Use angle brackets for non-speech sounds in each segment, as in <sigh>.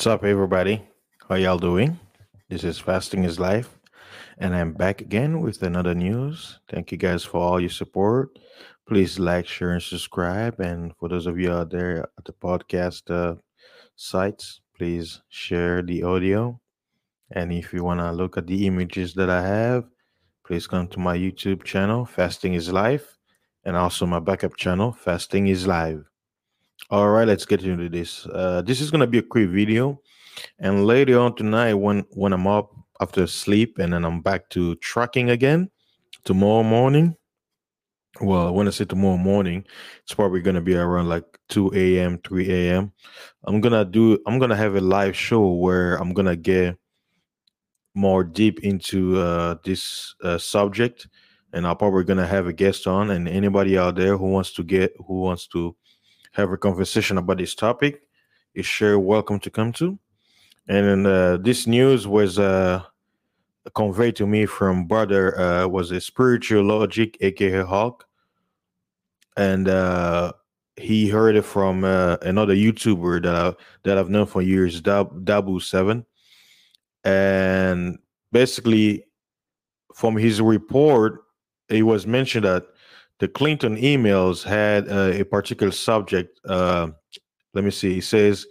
What's up, everybody? How y'all doing? This is Fasting is Life, and I'm back again with another news. Thank you guys for all your support. Please like, share, and subscribe. And for those of you out there at the podcast uh, sites, please share the audio. And if you want to look at the images that I have, please come to my YouTube channel, Fasting is Life, and also my backup channel, Fasting is Live. All right, let's get into this. Uh, this is gonna be a quick video, and later on tonight, when when I'm up after sleep and then I'm back to trucking again tomorrow morning. Well, when I say tomorrow morning, it's probably gonna be around like 2 a.m., 3 a.m. I'm gonna do. I'm gonna have a live show where I'm gonna get more deep into uh, this uh, subject, and I'm probably gonna have a guest on. And anybody out there who wants to get who wants to have a conversation about this topic. Is sure welcome to come to. And uh, this news was uh, conveyed to me from brother uh, was a spiritual logic, aka Hawk, and uh, he heard it from uh, another YouTuber that I that I've known for years, Dab, Dabu Seven, and basically from his report, it was mentioned that the Clinton emails had uh, a particular subject. Uh, let me see. It says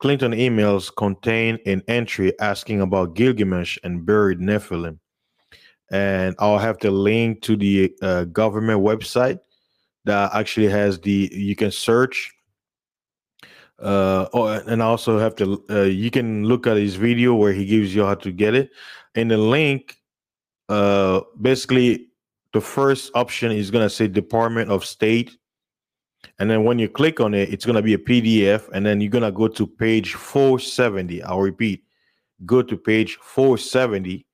Clinton emails contain an entry asking about Gilgamesh and buried Nephilim. And I'll have the link to the uh, government website that actually has the, you can search. Oh, and I also have to, uh, you can look at his video where he gives you how to get it. And the link, uh, basically, the first option is going to say Department of State. And then when you click on it, it's going to be a PDF. And then you're going to go to page 470. I'll repeat go to page 470.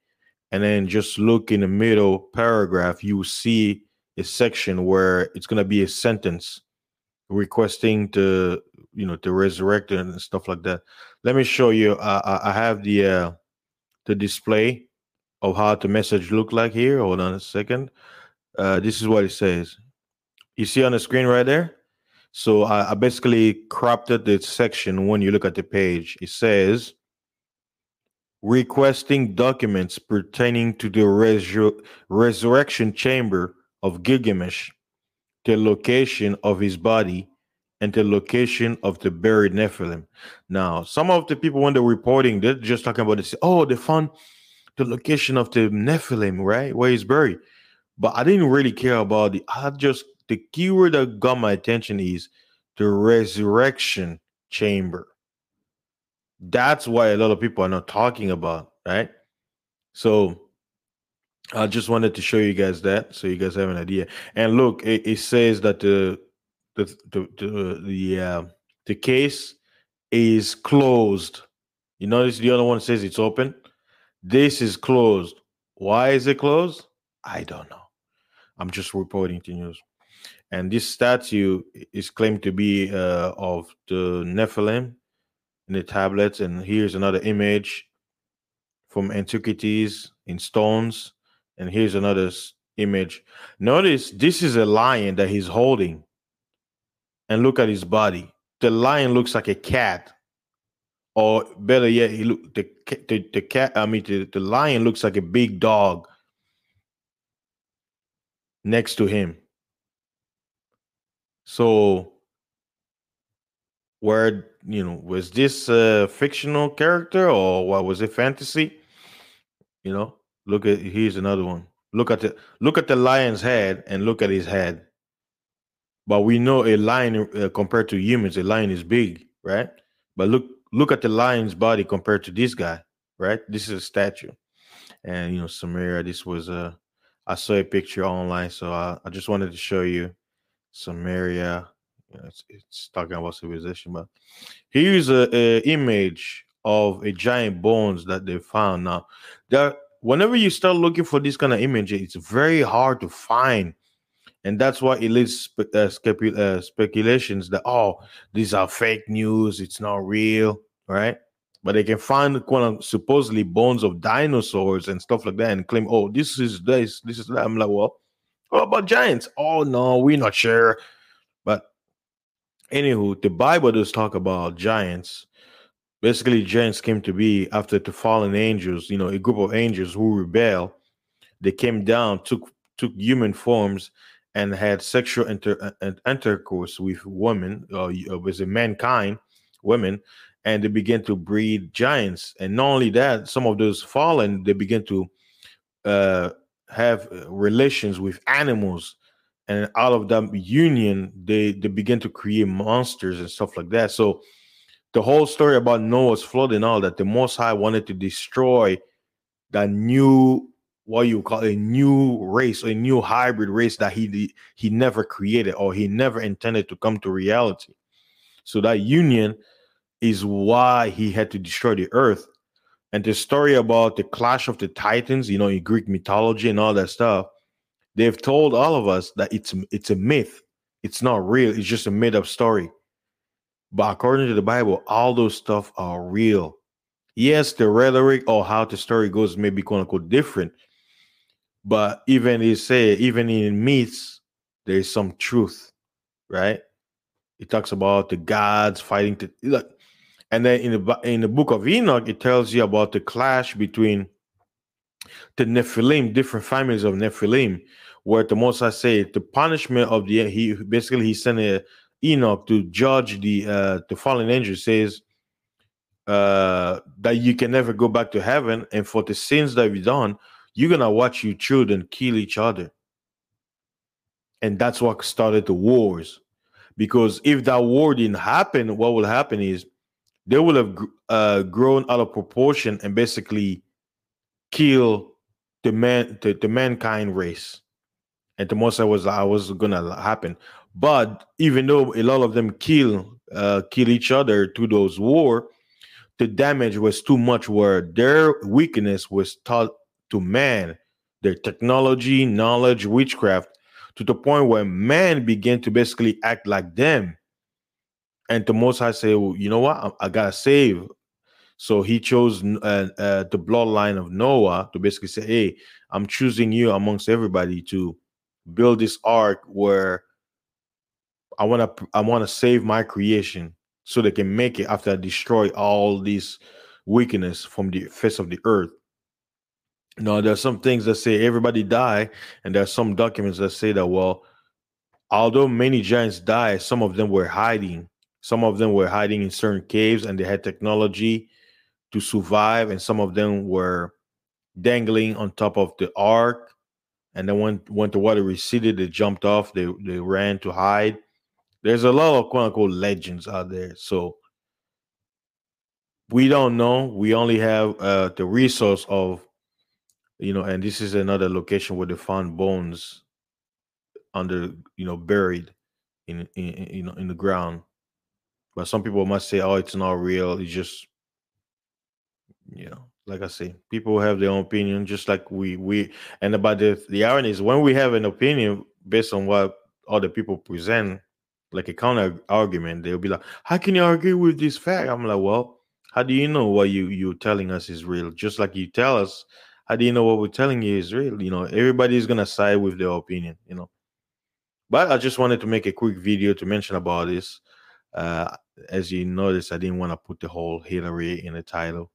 And then just look in the middle paragraph. You see a section where it's going to be a sentence requesting to, you know, to resurrect and stuff like that. Let me show you. Uh, I have the, uh, the display of how the message look like here. Hold on a second. Uh, this is what it says. You see on the screen right there? So I, I basically cropped it the section when you look at the page. It says requesting documents pertaining to the resur- resurrection chamber of Gilgamesh, the location of his body, and the location of the buried Nephilim. Now, some of the people when they're reporting, they're just talking about this. Oh, they found the location of the Nephilim, right? Where he's buried. But I didn't really care about the I just the keyword that got my attention is the resurrection chamber. That's why a lot of people are not talking about, right? So I just wanted to show you guys that so you guys have an idea. And look, it, it says that the the the the the, uh, the case is closed. You notice the other one says it's open. This is closed. Why is it closed? I don't know. I'm just reporting to news. And this statue is claimed to be uh, of the Nephilim in the tablets. And here's another image from antiquities in stones. And here's another image. Notice this is a lion that he's holding. And look at his body. The lion looks like a cat or better yet, he look the the, the cat. I mean, the, the lion looks like a big dog next to him. So, where you know was this a fictional character or what was it fantasy? You know, look at here's another one. Look at the look at the lion's head and look at his head. But we know a lion uh, compared to humans, a lion is big, right? But look look at the lion's body compared to this guy, right? This is a statue. And you know, Sumeria, this was a I saw a picture online, so I, I just wanted to show you Sumeria. You know, it's, it's talking about civilization, but here's a, a, image of a giant bones that they found. Now, that whenever you start looking for this kind of image, it's very hard to find, and that's why it leads spe- uh, uh, speculations that oh, these are fake news. It's not real, right? but they can find quote supposedly bones of dinosaurs and stuff like that and claim, oh, this is this, this is that. I'm like, well, what about giants? Oh no, we're not sure. But anywho, the Bible does talk about giants. basically giants came to be after the fallen angels, you know, a group of angels who rebel. They came down, took took human forms, and had sexual inter- uh, intercourse with women, uh, uh, with mankind, women, and they began to breed giants. And not only that, some of those fallen, they began to uh, have uh, relations with animals and out of that union they they begin to create monsters and stuff like that so the whole story about noah's flood and all that the most high wanted to destroy that new what you call a new race a new hybrid race that he he never created or he never intended to come to reality. So that union is why he had to destroy the earth. And the story about the clash of the titans you know in greek mythology and all that stuff they've told all of us that it's it's a myth. It's not real. It's just a made up story. But according to the bible all those stuff are real. Yes the rhetoric or how the story goes may be quote unquote different but even they say even in myths there is some truth right? It talks about the gods fighting to look and then in the in the book of enoch it tells you about the clash between the nephilim different families of nephilim where the Most I say the punishment of the he basically he sent a Enoch to judge the uh the fallen angel says uh that you can never go back to heaven and for the sins that you've done you're gonna watch your children kill each other and that's what started the wars because if that war didn't happen what will happen is they will have uh, grown out of proportion and basically kill the man the, the mankind race and the most I was I was gonna happen. But even though a lot of them kill uh, kill each other through those war, the damage was too much. Where their weakness was taught to man, their technology, knowledge, witchcraft, to the point where man began to basically act like them. And the most I say, well, you know what, I, I gotta save. So he chose uh, uh, the bloodline of Noah to basically say, "Hey, I'm choosing you amongst everybody to build this ark where I want to I want to save my creation so they can make it after I destroy all these wickedness from the face of the earth. Now there's some things that say everybody die, and there's some documents that say that well, although many giants died, some of them were hiding. Some of them were hiding in certain caves, and they had technology to survive, and some of them were dangling on top of the ark and then when when the water receded, they jumped off. They they ran to hide. There's a lot of quote unquote legends out there. So we don't know. We only have uh, the resource of, you know, and this is another location where they found bones under, you know, buried in, in, you know in the ground. But some people must say, "Oh, it's not real. It's just, you know, like I say, people have their own opinion, just like we we. And about the the irony is when we have an opinion based on what other people present, like a counter argument, they'll be like, "How can you argue with this fact?" I'm like, "Well, how do you know what you you're telling us is real? Just like you tell us, how do you know what we're telling you is real? You know, everybody's gonna side with their opinion, you know." But I just wanted to make a quick video to mention about this. Uh, as you notice, I didn't want to put the whole Hillary in the title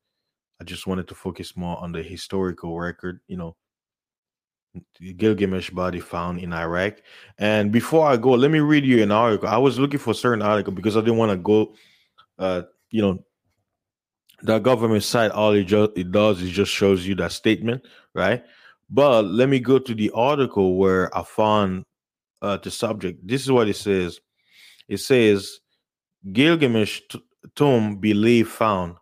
I just wanted to focus more on the historical record, you know, Gilgamesh body found in Iraq. And before I go, let me read you an article. I was looking for certain article because I didn't want to go, uh, you know, the government site. All it, just, it does is just shows you that statement, right? But let me go to the article where I found uh, the subject. This is what it says. It says Gilgamesh t- tomb believed found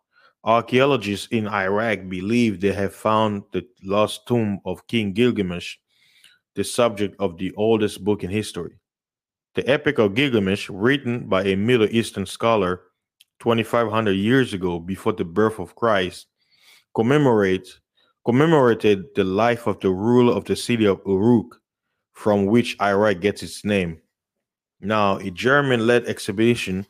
Archaeologists in Iraq believe they have found the lost tomb of King Gilgamesh, the subject of the oldest book in history. The Epic of Gilgamesh, written by a Middle Eastern scholar 2,500 years ago before the birth of Christ, commemorates commemorated the life of the ruler of the city of Uruk, from which Iraq gets its name. Now, a German led expedition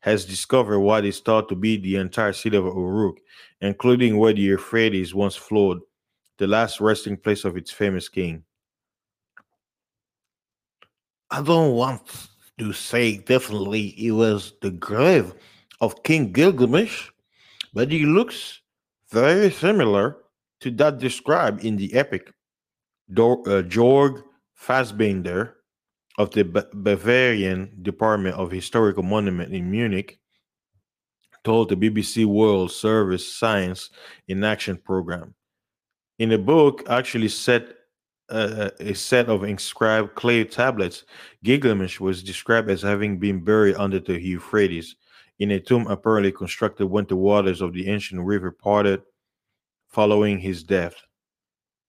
has discovered what is thought to be the entire city of Uruk, including where the Euphrates once flowed, the last resting place of its famous king. I don't want to say definitely it was the grave of King Gilgamesh, but he looks very similar to that described in the epic. Dor- uh, Georg Fassbinder of the ba- Bavarian Department of Historical Monument in Munich told the BBC World Service Science in Action program. In the book, actually set uh, a set of inscribed clay tablets, Gilgamesh was described as having been buried under the Euphrates in a tomb apparently constructed when the waters of the ancient river parted following his death.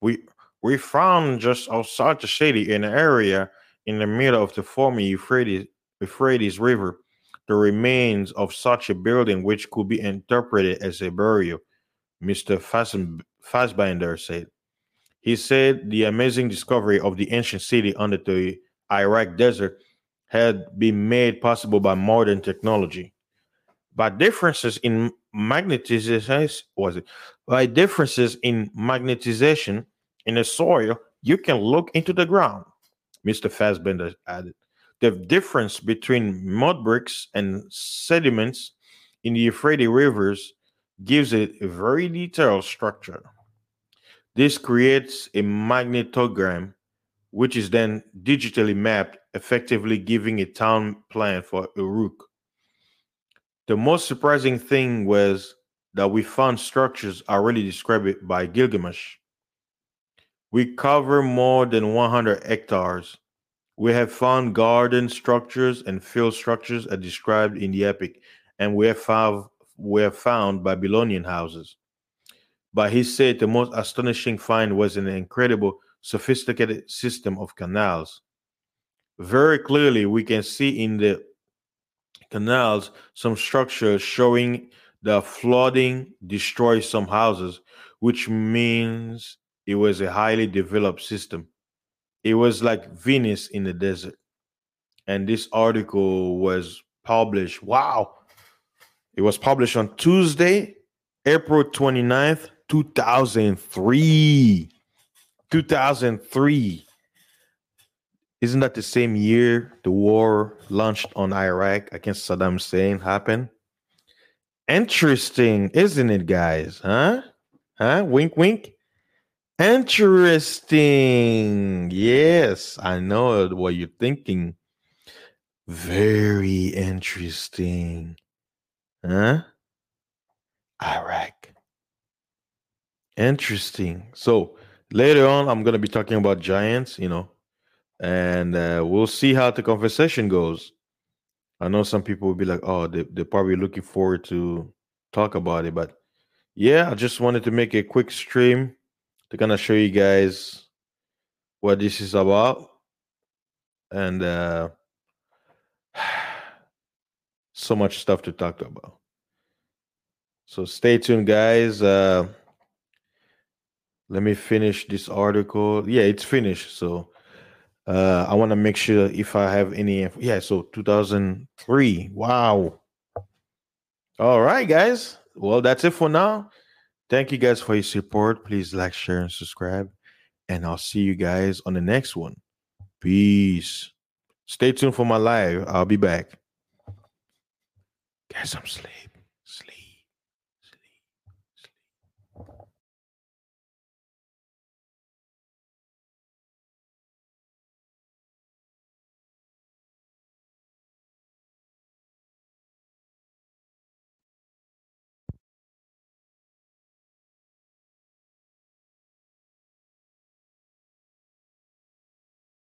We we found just outside the city an area in the middle of the former Euphrates, Euphrates River the remains of such a building which could be interpreted as a burial, Mr. Fassbinder said. He said the amazing discovery of the ancient city under the Iraq desert had been made possible by modern technology. By differences in magnetization, was it? By differences in magnetization in the soil, you can look into the ground, Mr. Fassbinder added. The difference between mud bricks and sediments in the Euphrates rivers gives it a very detailed structure. This creates a magnetogram, which is then digitally mapped, effectively giving a town plan for Uruk. The most surprising thing was that we found structures already described by Gilgamesh. We cover more than 100 hectares. We have found garden structures and field structures as described in the epic, and we have found, we have found Babylonian houses. But he said the most astonishing find was an incredible, sophisticated system of canals. Very clearly, we can see in the canals some structures showing the flooding destroyed some houses, which means it was a highly developed system. It was like Venice in the desert. And this article was published. Wow. It was published on Tuesday, April 29th, 2003. 2003. Isn't that the same year the war launched on Iraq against Saddam Hussein happened? Interesting, isn't it, guys? Huh? Huh? Wink, wink. Interesting. Yes, I know what you're thinking. Very interesting. Huh? Iraq. Interesting. So later on, I'm going to be talking about giants, you know, and uh, we'll see how the conversation goes. I know some people will be like, oh, they, they're probably looking forward to talk about it. But yeah, I just wanted to make a quick stream to kind of show you guys what this is about. And uh, <sighs> so much stuff to talk about. So stay tuned, guys. Uh, let me finish this article. Yeah, it's finished. So uh, I want to make sure if I have any. Yeah, so 2003. Wow. All right, guys. Well, that's it for now. Thank you guys for your support. Please like, share, and subscribe. And I'll see you guys on the next one. Peace. Stay tuned for my live. I'll be back. Get some sleep. Sleep.